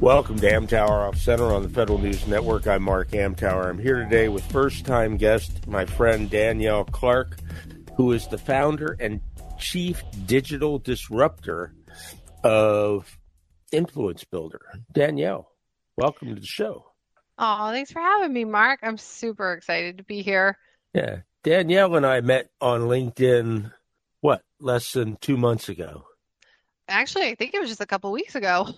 Welcome to Amtower Off Center on the Federal News Network. I'm Mark Amtower. I'm here today with first time guest, my friend Danielle Clark, who is the founder and chief digital disruptor of Influence Builder. Danielle, welcome to the show. Oh, thanks for having me, Mark. I'm super excited to be here. Yeah. Danielle and I met on LinkedIn, what, less than two months ago? Actually, I think it was just a couple weeks ago.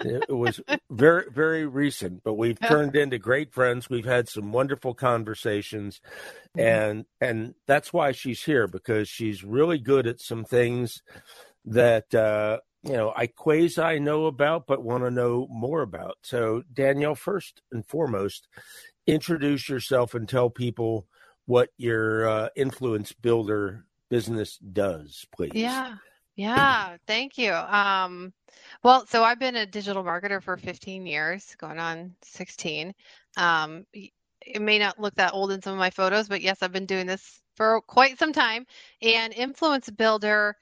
it was very, very recent, but we've turned into great friends. We've had some wonderful conversations, mm-hmm. and and that's why she's here because she's really good at some things that uh, you know I quasi know about, but want to know more about. So, Danielle, first and foremost, introduce yourself and tell people what your uh, influence builder business does, please. Yeah. Yeah, thank you. Um, well, so I've been a digital marketer for 15 years, going on 16. Um, it may not look that old in some of my photos, but yes, I've been doing this for quite some time. And Influence Builder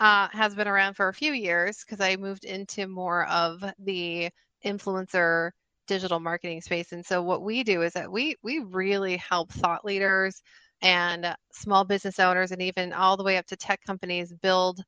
uh, has been around for a few years because I moved into more of the influencer digital marketing space. And so what we do is that we we really help thought leaders and small business owners and even all the way up to tech companies build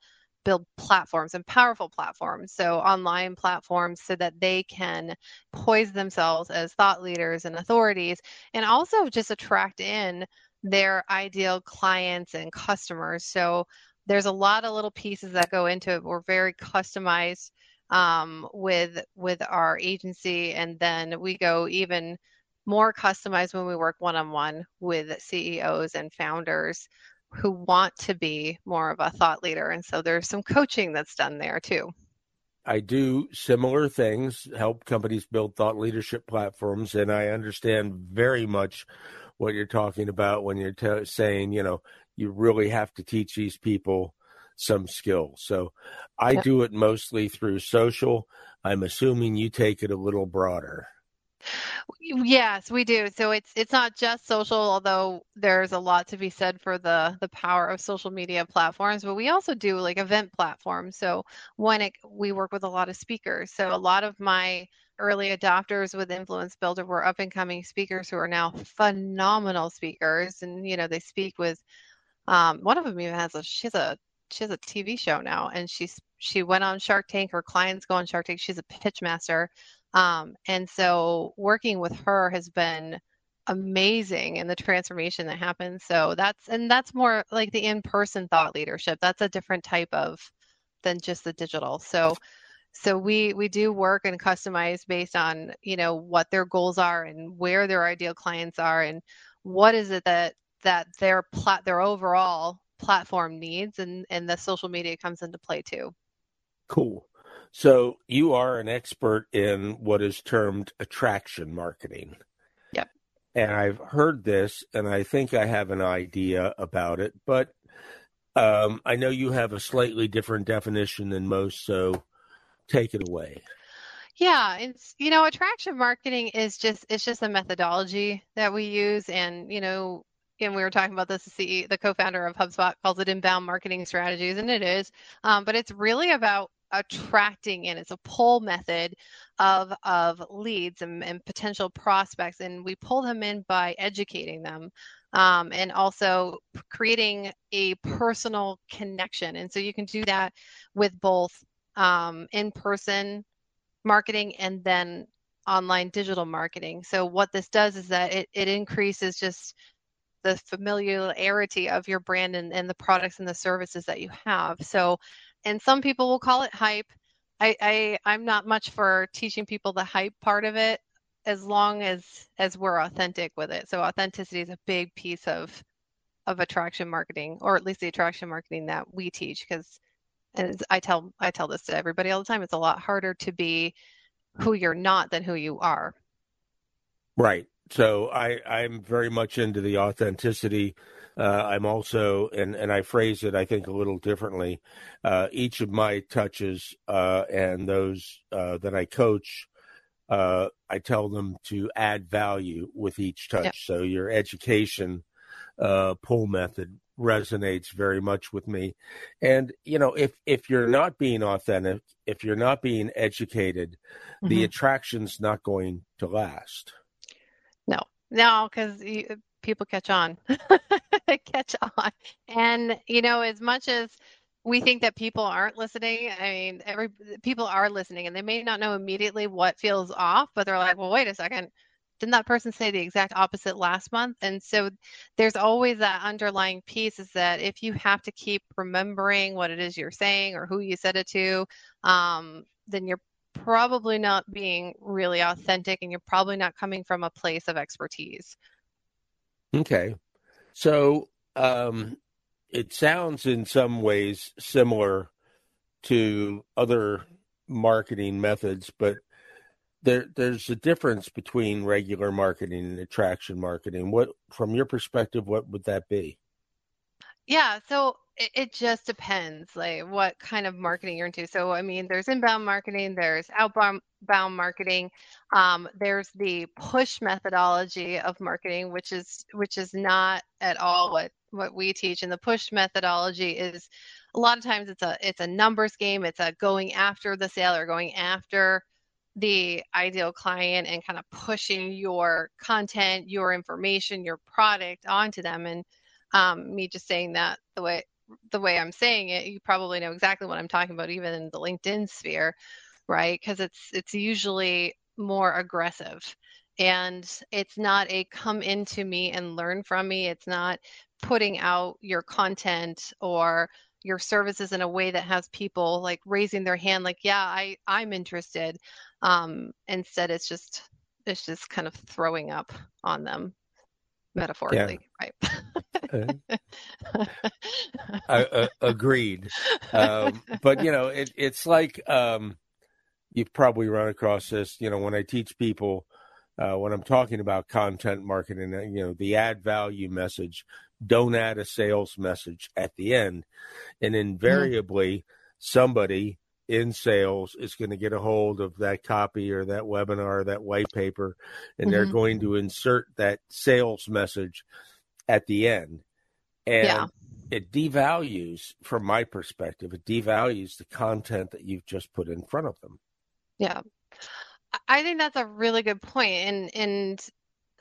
build platforms and powerful platforms, so online platforms, so that they can poise themselves as thought leaders and authorities, and also just attract in their ideal clients and customers. So there's a lot of little pieces that go into it. We're very customized um, with with our agency, and then we go even more customized when we work one on one with CEOs and founders who want to be more of a thought leader. And so there's some coaching that's done there too. I do similar things, help companies build thought leadership platforms, and I understand very much what you're talking about when you're t- saying, you know, you really have to teach these people some skills. So I yep. do it mostly through social. I'm assuming you take it a little broader. Yes, we do. So it's it's not just social, although there's a lot to be said for the the power of social media platforms, but we also do like event platforms. So when it, we work with a lot of speakers. So a lot of my early adopters with Influence Builder were up and coming speakers who are now phenomenal speakers, and you know they speak with. Um, one of them even has a she's a she has a TV show now, and she's she went on Shark Tank. Her clients go on Shark Tank. She's a pitch master. Um, and so working with her has been amazing and the transformation that happens. So that's and that's more like the in-person thought leadership. That's a different type of than just the digital. So so we we do work and customize based on you know what their goals are and where their ideal clients are and what is it that that their plat their overall platform needs and and the social media comes into play too. Cool. So you are an expert in what is termed attraction marketing. Yep. And I've heard this and I think I have an idea about it, but um, I know you have a slightly different definition than most, so take it away. Yeah, it's you know, attraction marketing is just it's just a methodology that we use and you know, and we were talking about this, the, the co-founder of HubSpot calls it inbound marketing strategies, and it is. Um, but it's really about attracting in. It's a pull method of of leads and, and potential prospects, and we pull them in by educating them. Um, and also creating a personal connection. And so you can do that with both um, in person marketing and then online digital marketing. So, what this does is that it, it increases just the familiarity of your brand and, and the products and the services that you have. So, and some people will call it hype. I, I I'm not much for teaching people the hype part of it as long as as we're authentic with it. So authenticity is a big piece of of attraction marketing, or at least the attraction marketing that we teach, because and I tell I tell this to everybody all the time. It's a lot harder to be who you're not than who you are. Right. So I I'm very much into the authenticity. Uh, I'm also and and I phrase it I think a little differently. Uh, each of my touches uh, and those uh, that I coach, uh, I tell them to add value with each touch. Yep. So your education uh, pull method resonates very much with me. And you know, if if you're not being authentic, if you're not being educated, mm-hmm. the attraction's not going to last. No, no, because people catch on. catch on, and you know, as much as we think that people aren't listening. I mean, every people are listening, and they may not know immediately what feels off, but they're like, "Well, wait a second didn't that person say the exact opposite last month and so there's always that underlying piece is that if you have to keep remembering what it is you're saying or who you said it to um, then you're probably not being really authentic and you're probably not coming from a place of expertise okay so um, it sounds in some ways similar to other marketing methods but there there's a difference between regular marketing and attraction marketing. What from your perspective, what would that be? Yeah, so it, it just depends like what kind of marketing you're into. So I mean, there's inbound marketing, there's outbound marketing, um, there's the push methodology of marketing, which is which is not at all what what we teach. And the push methodology is a lot of times it's a it's a numbers game. It's a going after the sale or going after the ideal client and kind of pushing your content, your information, your product onto them. And um, me just saying that the way the way I'm saying it, you probably know exactly what I'm talking about, even in the LinkedIn sphere, right? Because it's it's usually more aggressive, and it's not a come into me and learn from me. It's not putting out your content or your services in a way that has people like raising their hand like yeah i i'm interested um, instead, it's just it's just kind of throwing up on them metaphorically, yeah. right? uh, agreed. Um, but you know, it, it's like um, you've probably run across this. You know, when I teach people, uh, when I'm talking about content marketing, uh, you know, the add value message. Don't add a sales message at the end, and mm-hmm. invariably, mm. somebody in sales is going to get a hold of that copy or that webinar, or that white paper, and mm-hmm. they're going to insert that sales message at the end. And yeah. it devalues, from my perspective, it devalues the content that you've just put in front of them. Yeah. I think that's a really good point. And and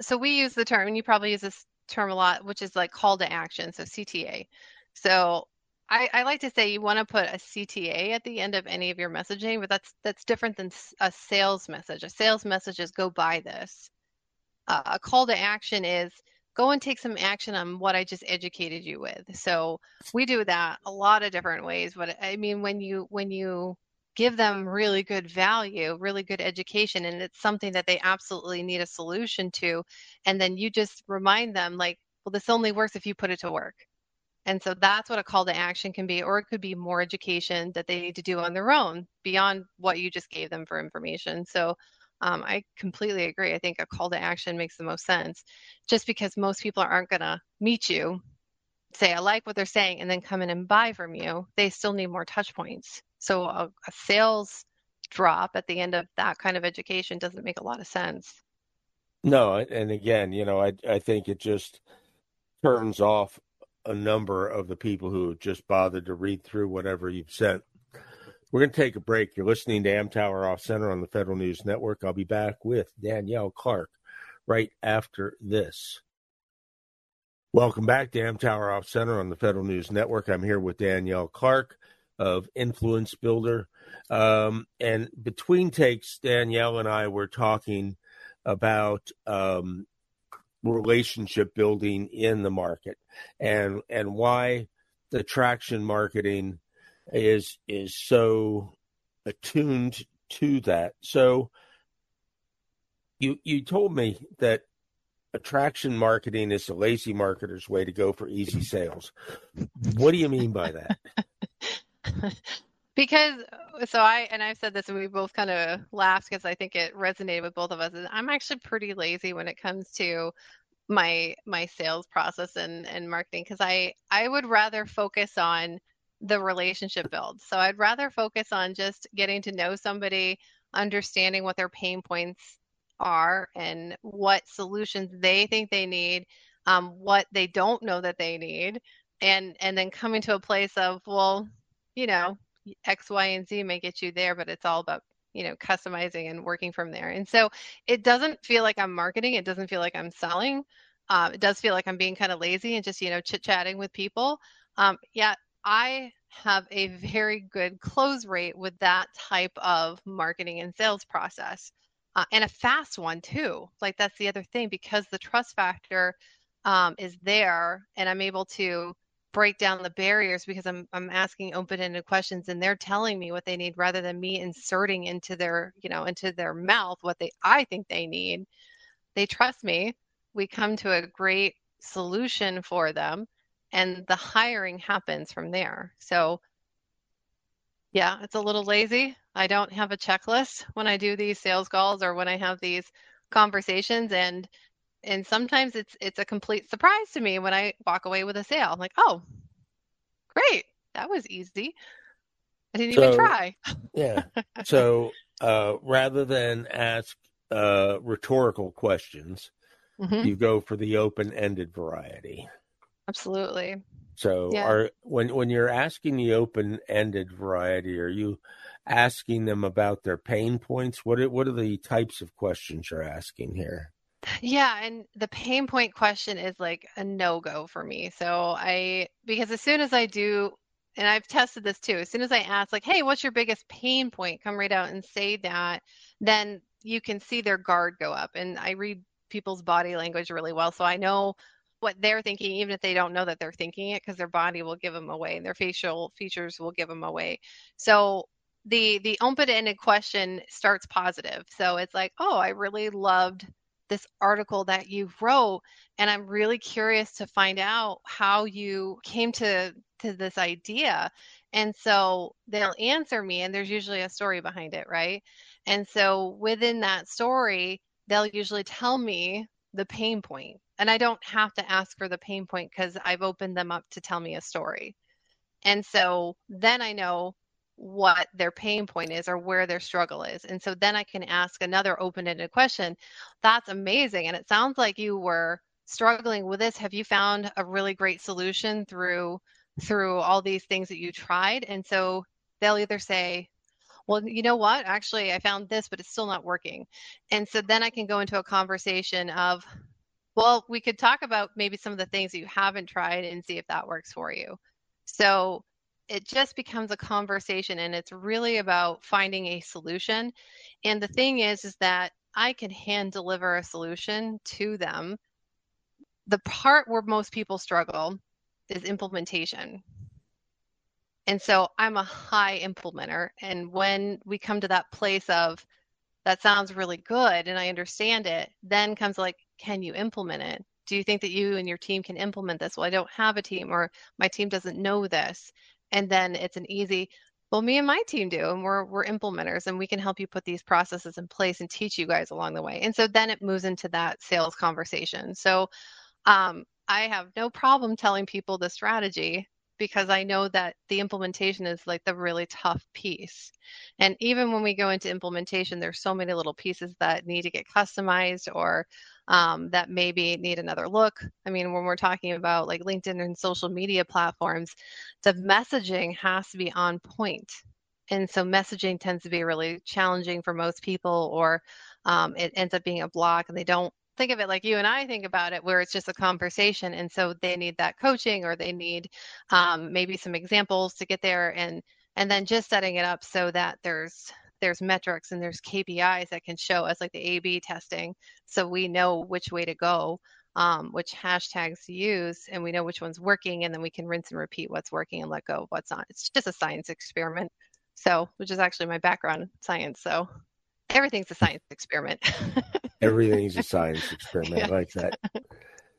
so we use the term, and you probably use this term a lot, which is like call to action, so CTA. So I, I like to say you want to put a CTA at the end of any of your messaging, but that's that's different than a sales message. A sales message is go buy this. Uh, a call to action is go and take some action on what I just educated you with. So we do that a lot of different ways. But I mean, when you when you give them really good value, really good education, and it's something that they absolutely need a solution to, and then you just remind them like, well, this only works if you put it to work and so that's what a call to action can be, or it could be more education that they need to do on their own beyond what you just gave them for information. So um, I completely agree. I think a call to action makes the most sense just because most people aren't going to meet you, say, I like what they're saying, and then come in and buy from you. They still need more touch points. So a, a sales drop at the end of that kind of education doesn't make a lot of sense. No, and again, you know, I I think it just turns off a number of the people who just bothered to read through whatever you've sent. We're going to take a break. You're listening to Amtower Off Center on the Federal News Network. I'll be back with Danielle Clark right after this. Welcome back to Amtower Off Center on the Federal News Network. I'm here with Danielle Clark of Influence Builder. Um, and between takes, Danielle and I were talking about um, relationship building in the market and and why the traction marketing is is so attuned to that so you you told me that attraction marketing is the lazy marketer's way to go for easy sales what do you mean by that Because so I and I've said this and we both kind of laughed because I think it resonated with both of us. Is I'm actually pretty lazy when it comes to my my sales process and and marketing because I I would rather focus on the relationship build. So I'd rather focus on just getting to know somebody, understanding what their pain points are and what solutions they think they need, um, what they don't know that they need, and and then coming to a place of well, you know, X, Y, and Z may get you there, but it's all about you know customizing and working from there. And so it doesn't feel like I'm marketing. It doesn't feel like I'm selling. Um, it does feel like I'm being kind of lazy and just you know chit chatting with people. Um, yeah, I have a very good close rate with that type of marketing and sales process. Uh, and a fast one too. Like that's the other thing because the trust factor um, is there, and I'm able to break down the barriers because I'm I'm asking open-ended questions and they're telling me what they need rather than me inserting into their you know into their mouth what they I think they need. They trust me. We come to a great solution for them and the hiring happens from there. So yeah, it's a little lazy. I don't have a checklist when I do these sales calls or when I have these conversations and and sometimes it's it's a complete surprise to me when I walk away with a sale. I'm like, oh, great, that was easy. I didn't so, even try. yeah. So uh, rather than ask uh, rhetorical questions, mm-hmm. you go for the open-ended variety. Absolutely. So yeah. are when when you're asking the open-ended variety, are you asking them about their pain points? What are, what are the types of questions you're asking here? Yeah, and the pain point question is like a no go for me. So I, because as soon as I do, and I've tested this too, as soon as I ask, like, hey, what's your biggest pain point? Come right out and say that, then you can see their guard go up. And I read people's body language really well. So I know what they're thinking, even if they don't know that they're thinking it, because their body will give them away and their facial features will give them away. So the the open-ended question starts positive. So it's like, oh, I really loved this article that you wrote and i'm really curious to find out how you came to to this idea and so they'll answer me and there's usually a story behind it right and so within that story they'll usually tell me the pain point and i don't have to ask for the pain point because i've opened them up to tell me a story and so then i know what their pain point is or where their struggle is. And so then I can ask another open ended question. That's amazing. And it sounds like you were struggling with this. Have you found a really great solution through through all these things that you tried? And so they'll either say, well, you know what? Actually, I found this, but it's still not working. And so then I can go into a conversation of, well, we could talk about maybe some of the things that you haven't tried and see if that works for you. So it just becomes a conversation and it's really about finding a solution. And the thing is is that i can hand deliver a solution to them. The part where most people struggle is implementation. And so i'm a high implementer and when we come to that place of that sounds really good and i understand it then comes like can you implement it? Do you think that you and your team can implement this? Well i don't have a team or my team doesn't know this. And then it's an easy well me and my team do and we're we're implementers and we can help you put these processes in place and teach you guys along the way. And so then it moves into that sales conversation. So um, i have no problem telling people the strategy because I know that the implementation is like the really tough piece. And even when we go into implementation, there's so many little pieces that need to get customized or um, that maybe need another look. I mean, when we're talking about like LinkedIn and social media platforms, the messaging has to be on point. And so messaging tends to be really challenging for most people, or um, it ends up being a block and they don't think of it like you and I think about it, where it's just a conversation. And so they need that coaching or they need um, maybe some examples to get there and and then just setting it up so that there's there's metrics and there's KPIs that can show us like the A/B testing, so we know which way to go, um, which hashtags to use, and we know which one's working, and then we can rinse and repeat what's working and let go of what's not. It's just a science experiment. So, which is actually my background, science. So, everything's a science experiment. everything's a science experiment yeah. like that.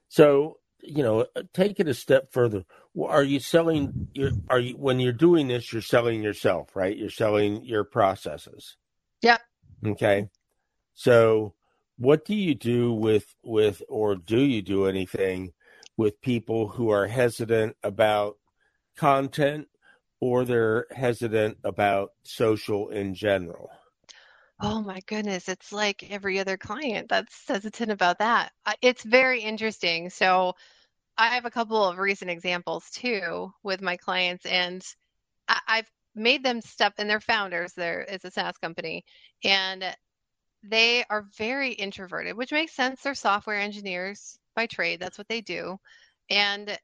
So, you know, uh, take it a step further. Are you selling? Your, are you when you're doing this? You're selling yourself, right? You're selling your processes. Yep. Okay. So, what do you do with with, or do you do anything with people who are hesitant about content, or they're hesitant about social in general? Oh my goodness, it's like every other client that's hesitant about that. It's very interesting. So I have a couple of recent examples too with my clients, and I've made them step, and they're founders. There is a SaaS company, and they are very introverted, which makes sense. They're software engineers by trade. That's what they do, and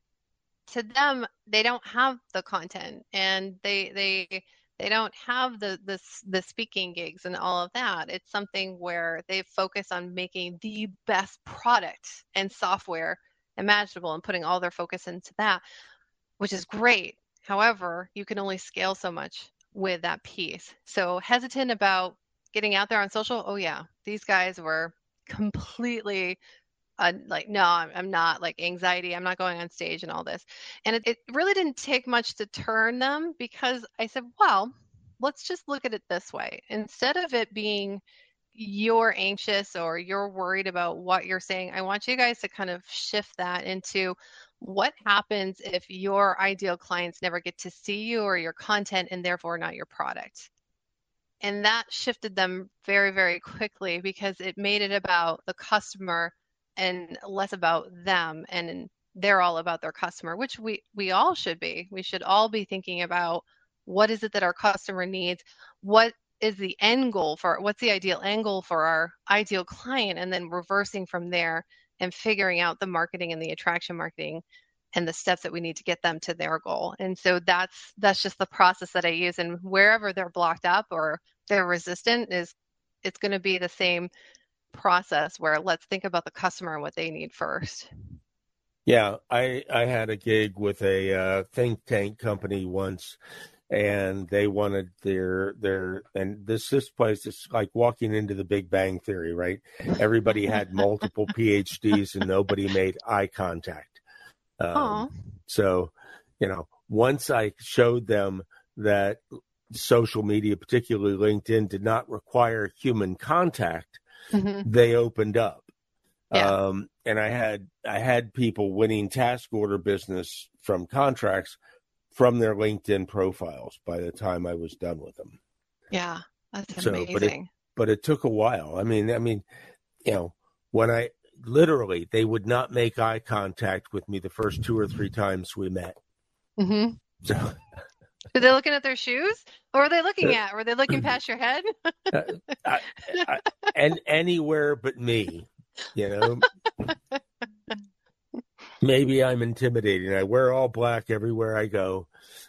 to them, they don't have the content, and they they they don't have the, the the speaking gigs and all of that. It's something where they focus on making the best product and software imaginable and putting all their focus into that, which is great. However, you can only scale so much with that piece. So hesitant about getting out there on social. Oh yeah, these guys were completely uh, like no I'm, not like anxiety i'm not going on stage and all this. And it, it really didn't take much to turn them because i said well let's just look at it this way. Instead of it being you're anxious or you're worried about what you're saying i want you guys to kind of shift that into what happens if your ideal clients never get to see you or your content and therefore not your product. And that shifted them very very quickly because it made it about the customer and less about them and they're all about their customer which we we all should be. We should all be thinking about what is it that our customer needs? What is the end goal for what's the ideal end goal for our ideal client? And then reversing from there and figuring out the marketing and the attraction marketing and the steps that we need to get them to their goal. And so that's that's just the process that i use and wherever they're blocked up or they're resistant is it's going to be the same process where let's think about the customer and what they need first. Yeah, I I had a gig with a uh, think tank company once, and they wanted their their and this this place is like walking into the Big Bang Theory, right? Everybody had multiple PhDs and nobody made eye contact. Um, so, you know, once I showed them that social media, particularly LinkedIn, did not require human contact, mm-hmm. they opened up. Yeah. Um, and I had I had people winning task order business from contracts from their LinkedIn profiles by the time I was done with them. Yeah, that's so, amazing. But it, but it took a while. I mean, I mean, you know, when I literally they would not make eye contact with me the first two or three times we met. Mm-hmm. So are they looking at their shoes? Or are they looking at? Were they looking past your head? uh, I, I, and anywhere but me, you know. Maybe I'm intimidating. I wear all black everywhere I go,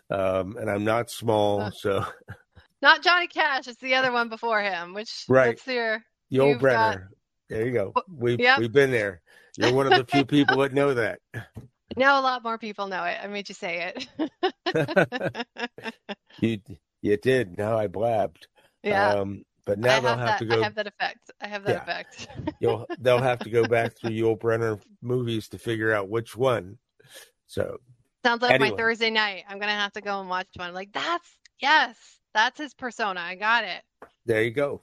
um, and I'm not small, uh, so. Not Johnny Cash. It's the other one before him. Which right? That's your Yul Brynner. Got... There you go. We've yep. we've been there. You're one of the few people that know that. Now a lot more people know it. I made you say it. you you did. Now I blabbed. Yeah. Um, but now they'll have, have to go. I have that effect. I have that yeah. effect. You'll they'll have to go back through Yul Brynner movies to figure out which one. So sounds like anyway. my Thursday night. I'm gonna have to go and watch one. Like that's yes, that's his persona. I got it. There you go.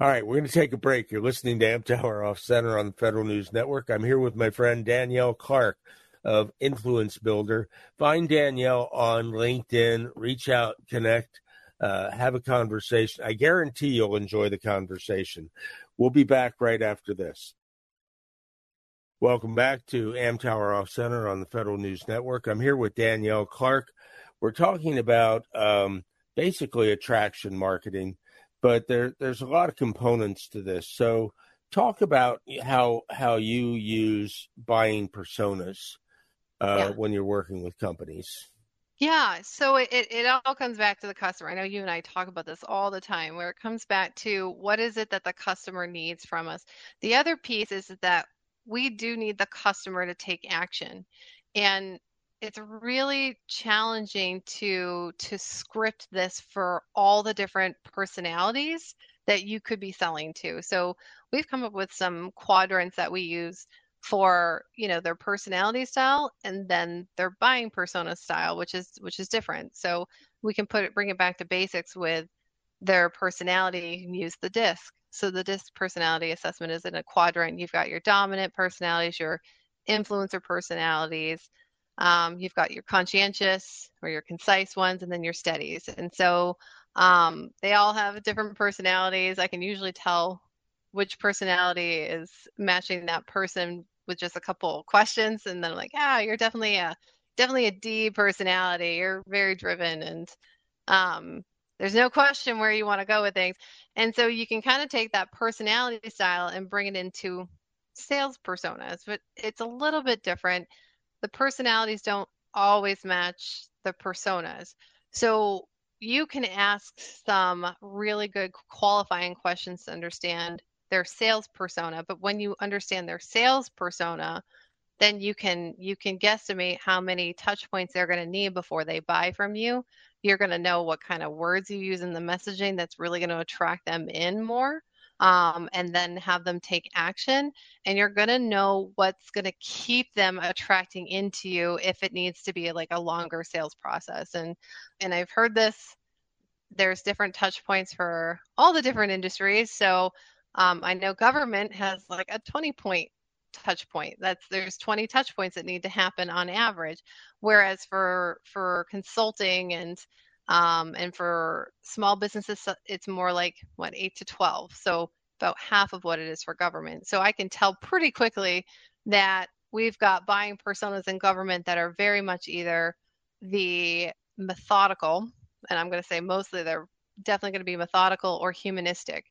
All right, we're going to take a break. You're listening to Amtower Off Center on the Federal News Network. I'm here with my friend Danielle Clark of Influence Builder. Find Danielle on LinkedIn, reach out, connect, uh, have a conversation. I guarantee you'll enjoy the conversation. We'll be back right after this. Welcome back to Amtower Off Center on the Federal News Network. I'm here with Danielle Clark. We're talking about um, basically attraction marketing, but there, there's a lot of components to this. So, talk about how how you use buying personas uh, yeah. when you're working with companies? Yeah, so it, it all comes back to the customer. I know you and I talk about this all the time, where it comes back to what is it that the customer needs from us. The other piece is that we do need the customer to take action. And it's really challenging to to script this for all the different personalities that you could be selling to. So we've come up with some quadrants that we use for you know their personality style and then their buying persona style which is which is different. So we can put it bring it back to basics with their personality you can use the disc. So the disc personality assessment is in a quadrant. You've got your dominant personalities your influencer personalities um, you've got your conscientious or your concise ones and then your steadies. And so um, they all have different personalities. I can usually tell which personality is matching that person with just a couple questions and then like ah you're definitely a definitely a D personality. You're very driven and um, there's no question where you want to go with things. And so you can kind of take that personality style and bring it into sales personas but it's a little bit different. The personalities don't always match the personas. So you can ask some really good qualifying questions to understand their sales persona but when you understand their sales persona then you can you can guesstimate how many touch points they're going to need before they buy from you. You're going to know what kind of words you use in the messaging that's really going to attract them in more um, and then have them take action. And you're going to know what's going to keep them attracting into you if it needs to be like a longer sales process. And and i've heard this there's different touch points for all the different industries. So um, I know government has like a 20 point touch point. That's there's 20 touch points that need to happen on average. Whereas for for consulting and um, and for small businesses, it's more like what eight to 12. So about half of what it is for government. So I can tell pretty quickly that we've got buying personas in government that are very much either the methodical, and I'm going to say mostly they're definitely going to be methodical or humanistic.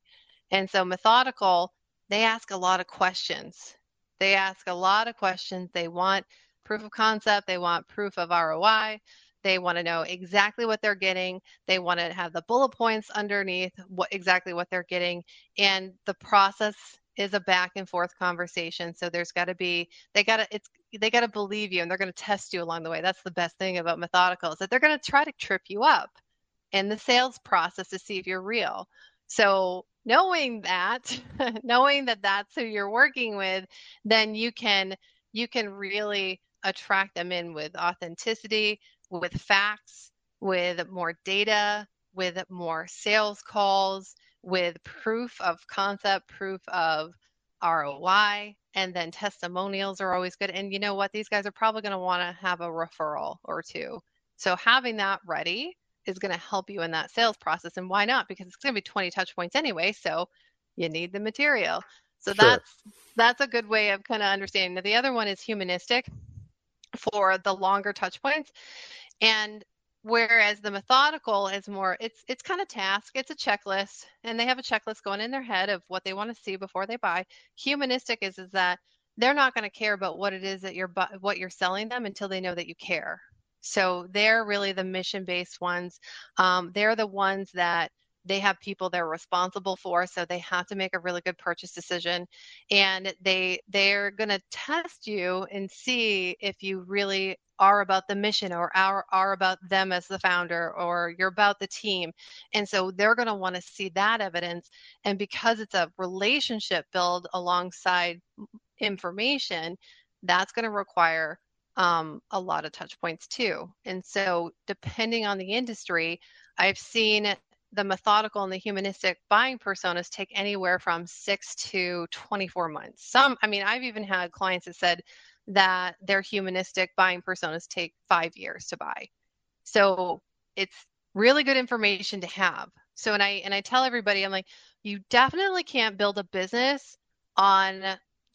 And so methodical, they ask a lot of questions. They ask a lot of questions. They want proof of concept, they want proof of ROI. They want to know exactly what they're getting. They want to have the bullet points underneath what exactly what they're getting. And the process is a back and forth conversation. So there's got to be they got to it's they got to believe you and they're going to test you along the way. That's the best thing about methodical is that they're going to try to trip you up in the sales process to see if you're real. So knowing that knowing that that's who you're working with then you can you can really attract them in with authenticity with facts with more data with more sales calls with proof of concept proof of ROI and then testimonials are always good. And you know what? These guys are probably going to want to have a referral or two. So having that ready is going to help you in that sales process. And why not? Because it's going to be 20 touch points anyway. So you need the material. So sure. that's that's a good way of kind of understanding. Now, the other one is humanistic for the longer touch points. And whereas the methodical is more it's it's kind of task it's a checklist and they have a checklist going in their head of what they want to see before they buy humanistic is is that they're not going to care about what it is that you're what you're selling them until they know that you care so they're really the mission based ones. Um, they're the ones that they have people they're responsible for so they have to make a really good purchase decision. And they they're going to test you and see if you really are about the mission or are, are about them as the founder or you're about the team. And so they're going to want to see that evidence. And because it's a relationship build alongside information that's going to require um, a lot of touch points too. And so, depending on the industry, I've seen the methodical and the humanistic buying personas take anywhere from six to 24 months. Some, I mean, I've even had clients that said that their humanistic buying personas take five years to buy. So it's really good information to have. So, and I and I tell everybody, I'm like, you definitely can't build a business on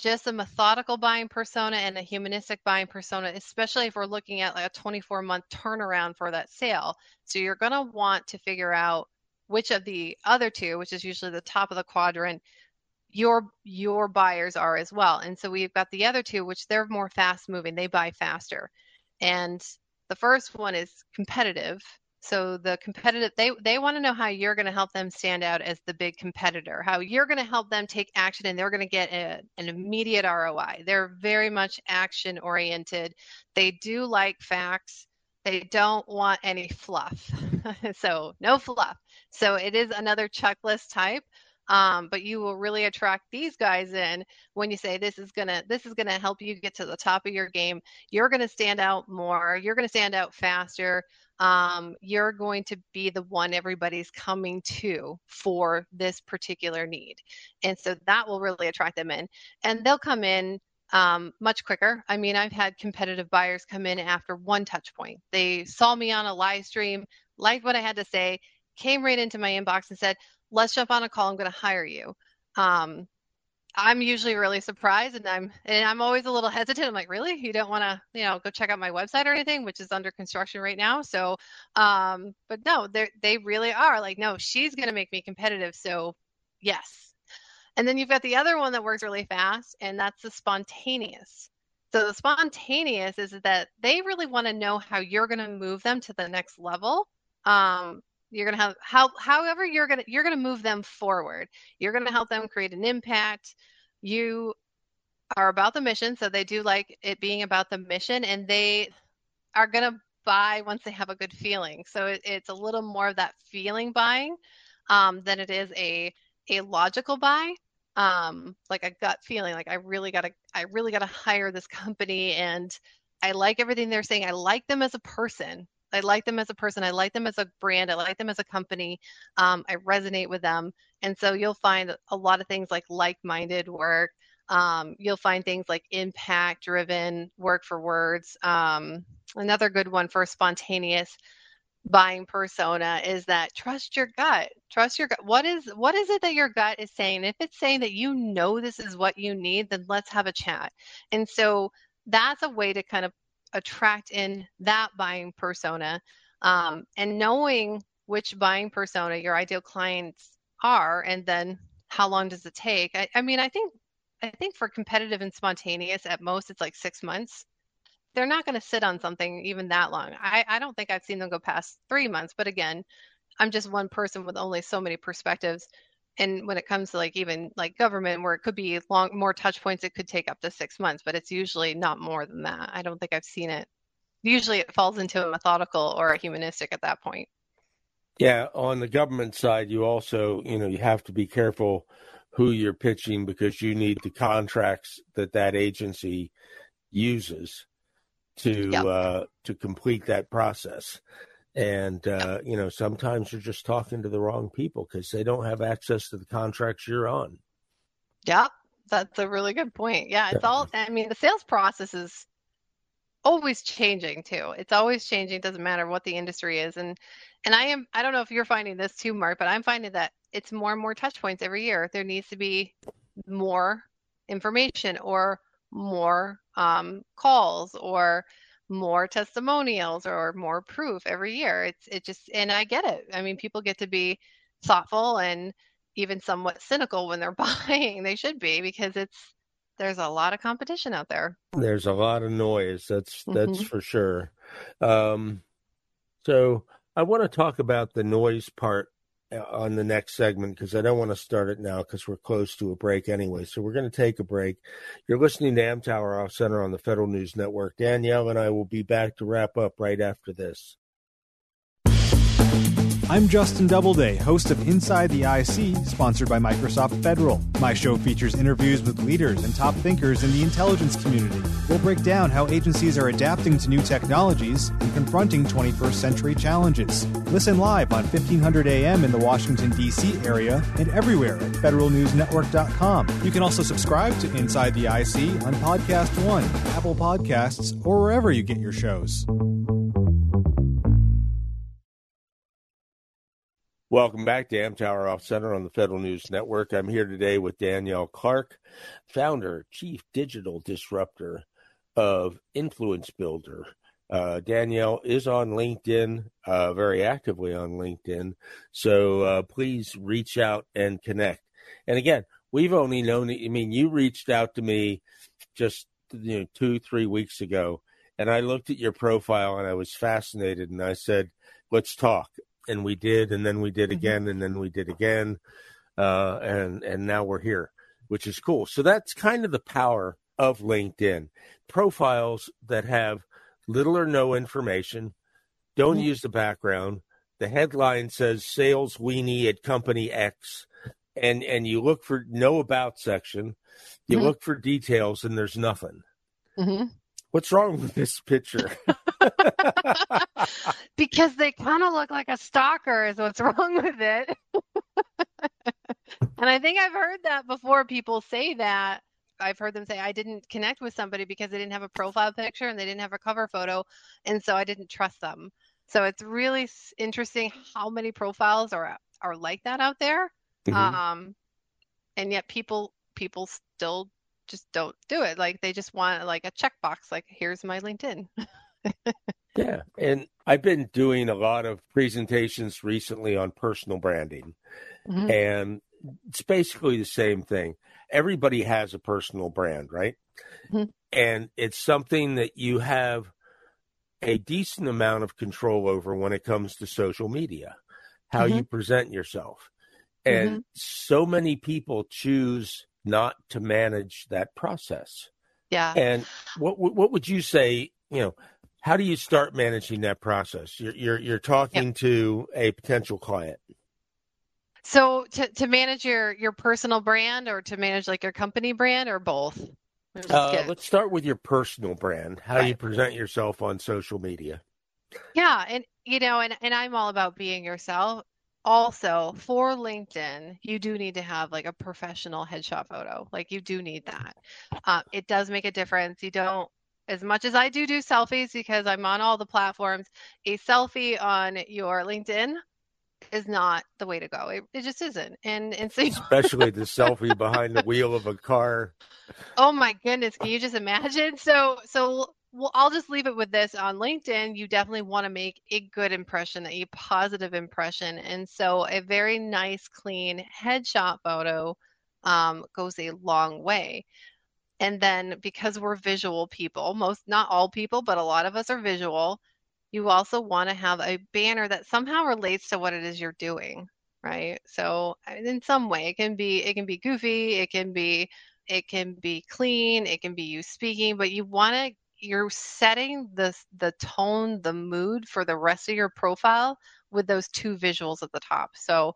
just a methodical buying persona and a humanistic buying persona, especially if we're looking at like a 24 month turnaround for that sale. So you're going to want to figure out which of the other two, which is usually the top of the quadrant, your your buyers are as well. And so we've got the other two, which they're more fast moving. They buy faster. And the first one is competitive so the competitive they they want to know how you're going to help them stand out as the big competitor, how you're going to help them take action and they're going to get a, an immediate ROI. They're very much action oriented. They do like facts. They don't want any fluff. so no fluff. So it is another checklist type. Um, but you will really attract these guys in when you say this is gonna this is gonna help you get to the top of your game. You're gonna stand out more. You're gonna stand out faster. Um, you're going to be the one everybody's coming to for this particular need, and so that will really attract them in. And they'll come in um, much quicker. I mean, I've had competitive buyers come in after one touch point. They saw me on a live stream, liked what I had to say, came right into my inbox and said, let's jump on a call. I'm going to hire you. Um, I'm usually really surprised and I'm and I'm always a little hesitant. I'm like, really? You don't want to, you know, go check out my website or anything, which is under construction right now. So um, but no, they they really are like, no, she's gonna make me competitive. So yes. And then you've got the other one that works really fast, and that's the spontaneous. So the spontaneous is that they really want to know how you're going to move them to the next level. Um, you're going to have how however you're going to you're going to move them forward. You're going to help them create an impact. You are about the mission so they do like it being about the mission and they are going to buy once they have a good feeling. So it, it's a little more of that feeling buying um, than it is a a logical buy um, like a gut feeling like i really got to i really got to hire this company and i like everything they're saying. I like them as a person I like them as a person. I like them as a brand. I like them as a company. Um, I resonate with them. And so you'll find a lot of things like like minded work. Um, you'll find things like impact driven work for words. Um, another good one for spontaneous buying persona is that trust your gut trust your gut what is what is it that your gut is saying if it's saying that you know this is what you need then let's have a chat and so that's a way to kind of attract in that buying persona um, and knowing which buying persona your ideal clients are and then how long does it take? I, I mean i think i think for competitive and spontaneous at most it's like six months. They're not going to sit on something even that long. I, I don't think i've seen them go past three months but again i'm just one person with only so many perspectives and when it comes to like even like government where it could be long more touch points it could take up to six months but it's usually not more than that. I don't think i've seen it. Usually it falls into a methodical or a humanistic at that point. Yeah on the government side you also you know you have to be careful who you're pitching because you need the contracts that that agency uses to yep. uh, to complete that process and uh, you know sometimes you're just talking to the wrong people because they don't have access to the contracts you're on. Yeah that's a really good point. Yeah it's all i mean the sales process is always changing too. It's always changing. It doesn't matter what the industry is. And and i am i don't know if you're finding this too mark but i'm finding that it's more and more touch points every year. There needs to be more information or more um, calls or more testimonials or more proof every year. It's it just and I get it. I mean, people get to be thoughtful and even somewhat cynical when they're buying. They should be because it's there's a lot of competition out there. There's a lot of noise. That's that's mm-hmm. for sure. Um, so I want to talk about the noise part on the next segment because I don't want to start it now because we're close to a break anyway. So we're going to take a break. You're listening to Amtower Off Center on the Federal News Network. Danielle and I will be back to wrap up right after this. I'm Justin Doubleday, host of Inside the IC, sponsored by Microsoft Federal. My show features interviews with leaders and top thinkers in the intelligence community. We'll break down how agencies are adapting to new technologies and confronting 21st century challenges. Listen live on 1500 AM in the Washington, D.C. area and everywhere at federalnewsnetwork.com. You can also subscribe to Inside the IC on Podcast One, Apple Podcasts, or wherever you get your shows. Welcome back to Amtower Off Center on the Federal News Network. I'm here today with Danielle Clark, founder, chief digital disruptor of Influence Builder. Uh, Danielle is on LinkedIn, uh, very actively on LinkedIn. So uh, please reach out and connect. And again, we've only known, I mean, you reached out to me just you know, two, three weeks ago, and I looked at your profile and I was fascinated and I said, let's talk and we did, and then we did mm-hmm. again, and then we did again, uh, and and now we're here, which is cool. So that's kind of the power of LinkedIn profiles that have little or no information, don't mm-hmm. use the background. The headline says "Sales Weenie at Company X." and and you look for no about section, you Mhm. look for details, and there's nothing. Mhm. What's wrong with this picture? because they kind of look like a stalker is what's wrong with it. And i think i've heard that before people say that. I've heard them say i didn't connect with somebody because they didn't have a profile picture and they didn't have a cover photo and so i didn't trust them. So it's really interesting how many profiles are are like that out there. Mhm. um and yet people people still just don't do it. Like they just want like a checkbox like here's my linkedin Yeah, and I've been doing a lot of presentations recently on personal branding, Mhm. and it's basically the same thing. Everybody has a personal brand, right? Mhm. And it's something that you have a decent amount of control over when it comes to social media, how you present yourself. And so many people choose not to manage that process. yeah And what what would you say? You know, how do you start managing that process? You're you're, you're talking to a potential client. So to, to manage your your personal brand or to manage like your company brand or both? Uh, let's start with your personal brand. How you present yourself on social media. yeah, and you know, and, and I'm all about being yourself. Also, for LinkedIn, you do need to have like a professional headshot photo. Like you do need that. Uh, it does make a difference. You don't, as much as I do do selfies because I'm on all the platforms, a selfie on your LinkedIn is not the way to go. It, it just isn't. And and so Especially the selfie behind the wheel of a car. Oh my goodness, can you just imagine? So so well, I'll just leave it with this on LinkedIn. You definitely want to make a good impression, a positive impression. And so a very nice, clean headshot photo um, goes a long way. And then because we're visual people, most, not all people, but a lot of us are visual, you also want to have a banner that somehow relates to what it is you're doing, right? So in some way, it can be it can be goofy, it can be it can be clean, it can be you speaking, but you want to you're setting the the tone, the mood for the rest of your profile with those two visuals at the top. So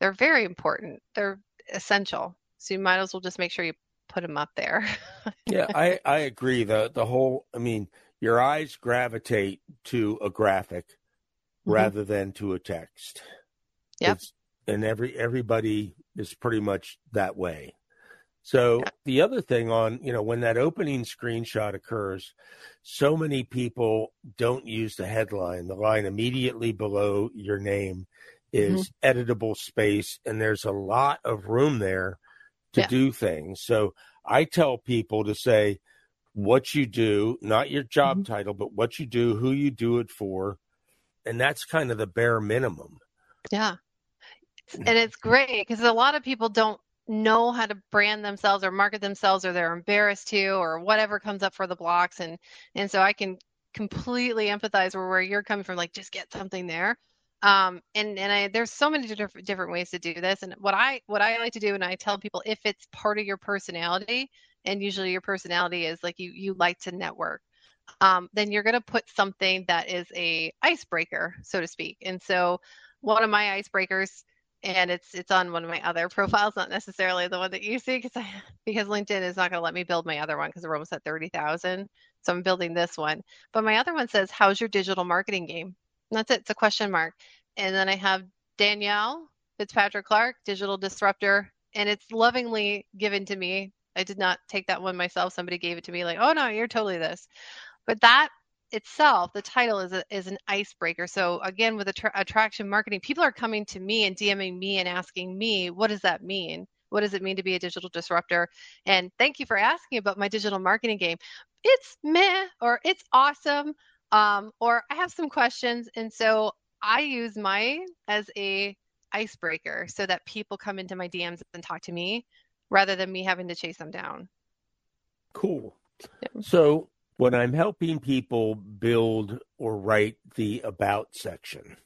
they're very important. They're essential. So you might as well just make sure you put them up there. Yeah, I I agree. The the whole. I mean, your eyes gravitate to a graphic Mhm. rather than to a text. Yep. It's- and every everybody is pretty much that way. So Yeah. the other thing on, you know, when that opening screenshot occurs, so many people don't use the headline. The line immediately below your name is Mm-hmm. editable space and there's a lot of room there to Yeah. do things. So I tell people to say what you do, not your job Mhm. title, but what you do, who you do it for, and that's kind of the bare minimum. Yeah. And it's great because a lot of people don't know how to brand themselves or market themselves or they're embarrassed to or whatever comes up for the blocks and and so I can completely empathize with where you're coming from like just get something there. Um and and I there's so many different different ways to do this and what I what I like to do and I tell people if it's part of your personality and usually your personality is like you you like to network um, then you're going to put something that is a icebreaker, so to speak. And so one of my icebreakers, and it's it's on one of my other profiles, not necessarily the one that you see, because because LinkedIn is not going to let me build my other one because we're almost at thirty thousand. So I'm building this one. But my other one says, "How's your digital marketing game?" That's it. It's a question mark. And then I have Danielle Fitzpatrick Clark, digital disruptor, and it's lovingly given to me. I did not take that one myself. Somebody gave it to me, like, "Oh no, you're totally this." But that itself, the title is a, is an icebreaker. So again, with attra- attraction marketing, people are coming to me and DMing me and asking me, what does that mean? What does it mean to be a digital disruptor? And thank you for asking about my digital marketing game. It's meh or it's awesome. Um, or I have some questions. And so I use my as a icebreaker so that people come into my DMs and talk to me rather than me having to chase them down. Cool. So when I'm helping people build or write the about section,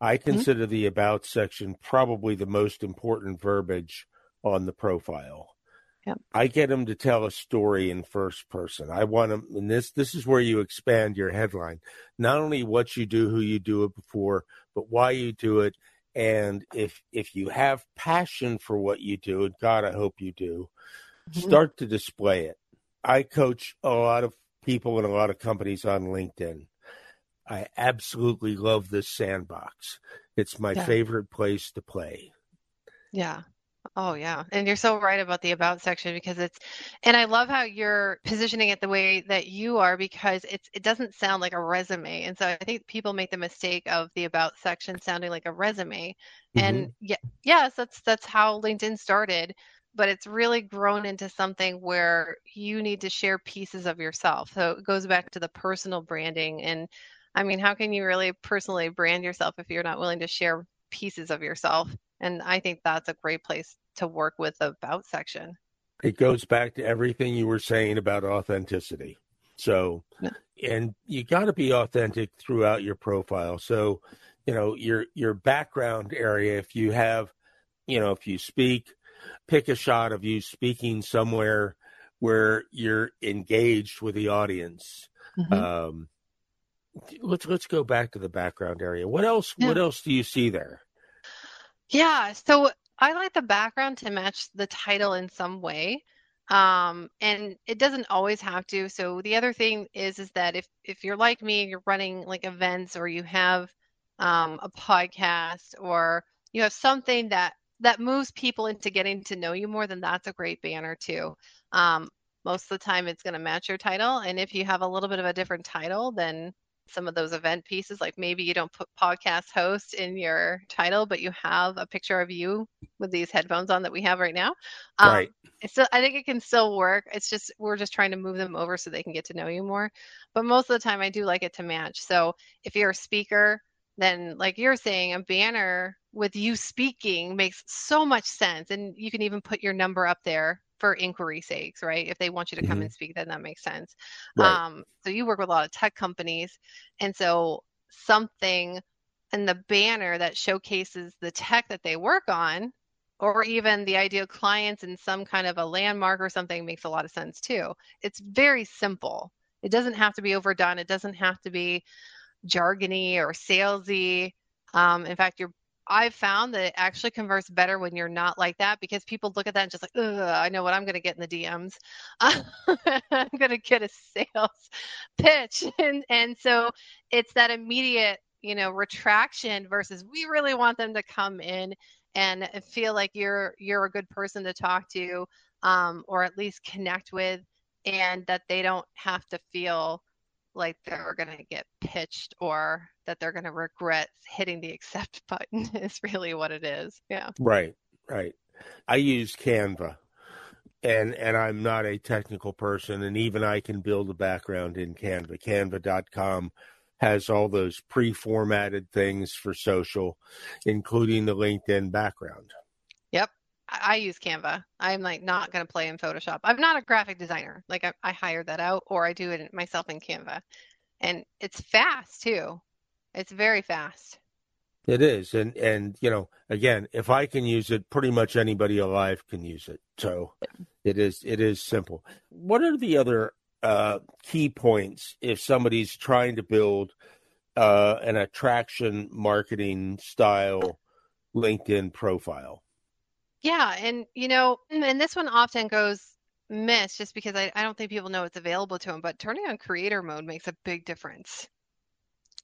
I consider the about section probably the most important verbiage on the profile. Yep. I get them to tell a story in first person. I want them, and this this is where you expand your headline. Not only what you do, who you do it before, but why you do it, And if if you have passion for what you do, and God, I hope you do, mm-hmm. start to display it. I coach a lot of people in a lot of companies on LinkedIn. I absolutely love this sandbox. It's my yeah. favorite place to play. Yeah. Oh yeah. And you're so right about the about section because it's and I love how you're positioning it the way that you are because it's it doesn't sound like a resume. And so I think people make the mistake of the about section sounding like a resume. Mm-hmm. And yeah, yes, that's that's how LinkedIn started, but it's really grown into something where you need to share pieces of yourself. So it goes back to the personal branding and I mean, how can you really personally brand yourself if you're not willing to share pieces of yourself? And I think that's a great place to work with the about section. It goes back to everything you were saying about authenticity. So, and you got to be authentic throughout your profile. So, you know, your your background area if you have, you know, if you speak, pick a shot of you speaking somewhere where you're engaged with the audience. Mm-hmm. Um, let's let's go back to the background area. What else? Yeah. What else do you see there? Yeah. So I like the background to match the title in some way. Um, and it doesn't always have to. So the other thing is is that if if you're like me you're running like events or you have um, a podcast or you have something that that moves people into getting to know you more, then that's a great banner too. Um, most of the time, it's going to match your title, and if you have a little bit of a different title, then some of those event pieces like maybe you don't put podcast host in your title but you have a picture of you with these headphones on that we have right now. Um, right. still i think it can still work. It's just we're just trying to move them over so they can get to know you more. But most of the time i do like it to match. So if you're a speaker then like you're saying a banner with you speaking makes so much sense. And you can even put your number up there for inquiry sakes, right? If they want you to come mm-hmm. and speak, then that makes sense. Right. Um, so you work with a lot of tech companies, and so something in the banner that showcases the tech that they work on, or even the ideal clients in some kind of a landmark or something makes a lot of sense too. It's very simple. It doesn't have to be overdone. It doesn't have to be jargony or salesy. Um, in fact, your I've found that it actually converts better when you're not like that because people look at that and just like, Ugh, I know what I'm going to get in the DMs. I'm going to get a sales pitch. And, and so it's that immediate, you know, retraction versus we really want them to come in and feel like you're, you're a good person to talk to um, or at least connect with and that they don't have to feel like they're going to get pitched or that they're going to regret hitting the accept button is really what it is. Yeah. Right. Right. I use Canva and and I'm not a technical person and even I can build a background in Canva. Canva.com has all those pre-formatted things for social including the LinkedIn background. I use Canva. I'm like not going to play in Photoshop. I'm not a graphic designer. Like I, I hire that out or I do it myself in Canva. And it's fast too. It's very fast. It is. And and you know, again, if I can use it, pretty much anybody alive can use it. So it is it is simple. What are the other uh, key points if somebody's trying to build uh, an attraction marketing style LinkedIn profile? Yeah, and you know, and this one often goes missed just because I, I don't think people know it's available to them, but turning on creator mode makes a big difference.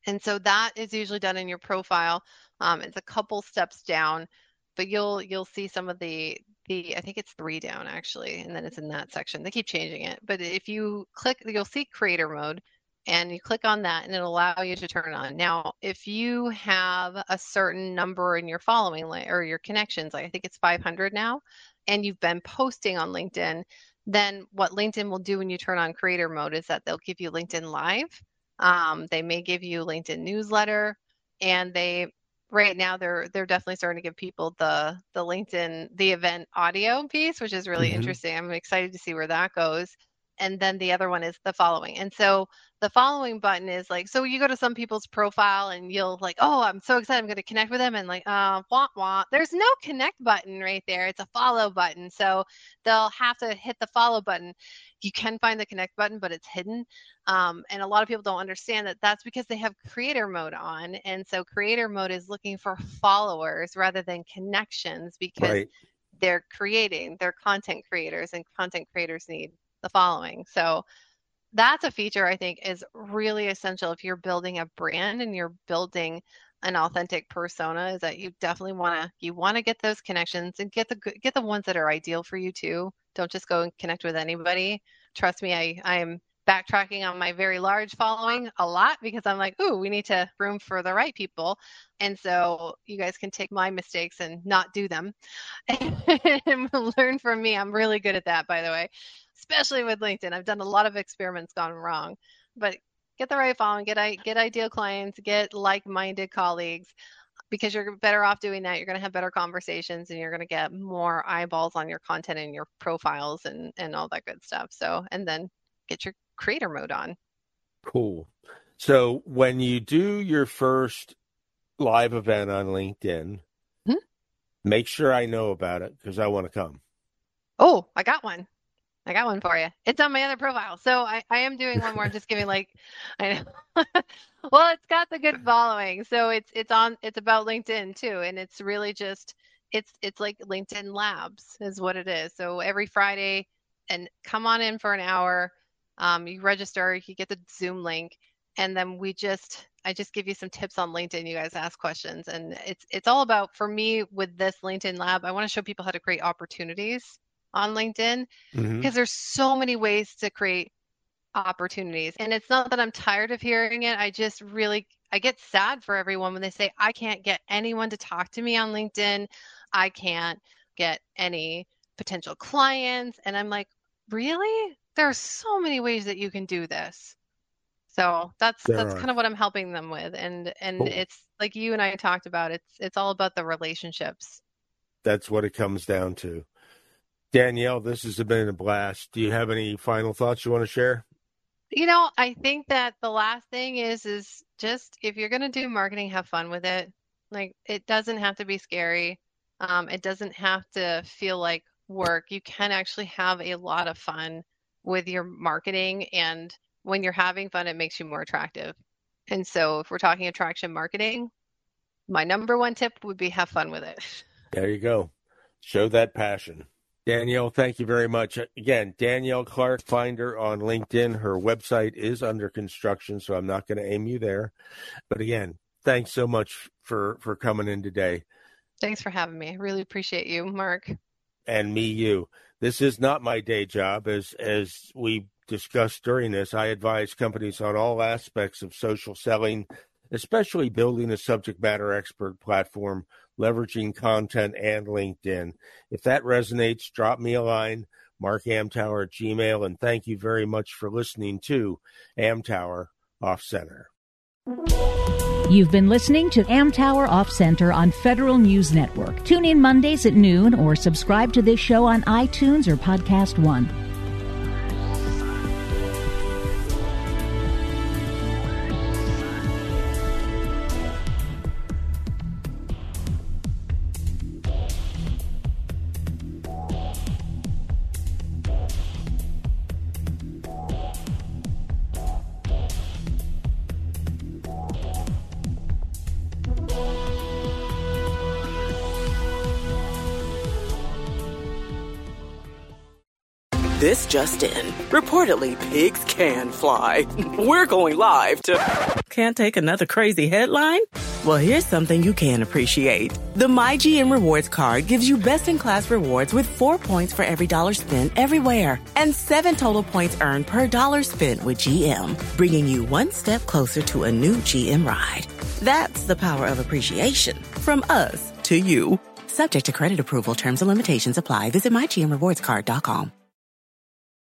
And so that is usually done in your profile. Um, it's a couple steps down, but you'll you'll see some of the the I think it's three down actually, and then it's in that section. They keep changing it, but if you click, you'll see creator mode, and you click on that and it'll allow you to turn on. Now, if you have a certain number in your following or your connections, like I think it's 500 now, and you've been posting on LinkedIn, then what LinkedIn will do when you turn on creator mode is that they'll give you LinkedIn Live. Um, they may give you LinkedIn newsletter, and they right now they're they're definitely starting to give people the the LinkedIn the event audio piece, which is really mm-hmm. interesting. I'm excited to see where that goes. And then the other one is the following. And so the following button is like, so you go to some people's profile and you'll like, oh, I'm so excited, I'm going to connect with them, and like, uh, wah wah. There's no connect button right there. It's a follow button, so they'll have to hit the follow button. You can find the connect button, but it's hidden. Um, and a lot of people don't understand that that's because they have creator mode on, and so creator mode is looking for followers rather than connections because. Right they're creating they're content creators and content creators need the following. So that's a feature I think is really essential if you're building a brand and you're building an authentic persona is that you definitely want to you want to get those connections and get the get the ones that are ideal for you too. Don't just go and connect with anybody. Trust me, I I'm backtracking on my very large following a lot because I'm like, ooh, we need to room for the right people. And so you guys can take my mistakes and not do them and learn from me. I'm really good at that, by the way especially with LinkedIn. I've done a lot of experiments gone wrong, but get the right following, get get ideal clients, get like-minded colleagues because you're better off doing that. You're going to have better conversations and you're going to get more eyeballs on your content and your profiles and and all that good stuff. So, and then get your creator mode on. Cool. So, when you do your first live event on LinkedIn, hmm? make sure I know about it because I want to come. Oh, I got one. I got one for you. It's on my other profile. So I, I am doing one more. I'm just giving like I know. well, it's got the good following. So it's it's on it's about LinkedIn too. And it's really just it's it's like LinkedIn Labs is what it is. So every Friday and come on in for an hour. Um, you register, you get the Zoom link, and then we just I just give you some tips on LinkedIn. You guys ask questions, and it's it's all about for me with this LinkedIn Lab. I want to show people how to create opportunities on LinkedIn mm-hmm. because there's so many ways to create opportunities. And it's not that I'm tired of hearing it. I just really I get sad for everyone when they say I can't get anyone to talk to me on LinkedIn. I can't get any potential clients and I'm like, "Really? There are so many ways that you can do this." So that's there that's are. kind of what I'm helping them with and and cool. it's like you and I talked about it's it's all about the relationships. That's what it comes down to. Danielle, this has been a blast. Do you have any final thoughts you want to share? You know, I think that the last thing is is just if you're going to do marketing, have fun with it. Like it doesn't have to be scary. Um, it doesn't have to feel like work. You can actually have a lot of fun with your marketing, and when you're having fun, it makes you more attractive. And so, if we're talking attraction marketing, my number one tip would be have fun with it. There you go. Show that passion. Danielle, thank you very much. Again, Danielle Clark, find her on LinkedIn. Her website is under construction, so I'm not going to aim you there. But again, thanks so much for for coming in today. Thanks for having me. I really appreciate you, Mark. And me, you. This is not my day job, as as we discussed during this. I advise companies on all aspects of social selling, especially building a subject matter expert platform leveraging content and LinkedIn. If that resonates, drop me a line, Mark Amtower at Gmail, and thank you very much for listening to Amtower Off Center. You've been listening to Amtower Off Center on Federal News Network. Tune in Mondays at noon or subscribe to this show on iTunes or Podcast One. Just in. Reportedly, pigs can fly. We're going live to. Can't take another crazy headline? Well, here's something you can appreciate. The MyGM Rewards card gives you best in class rewards with four points for every dollar spent everywhere and seven total points earned per dollar spent with GM, bringing you one step closer to a new GM ride. That's the power of appreciation. From us to you. Subject to credit approval, terms and limitations apply. Visit MyGMRewardsCard.com.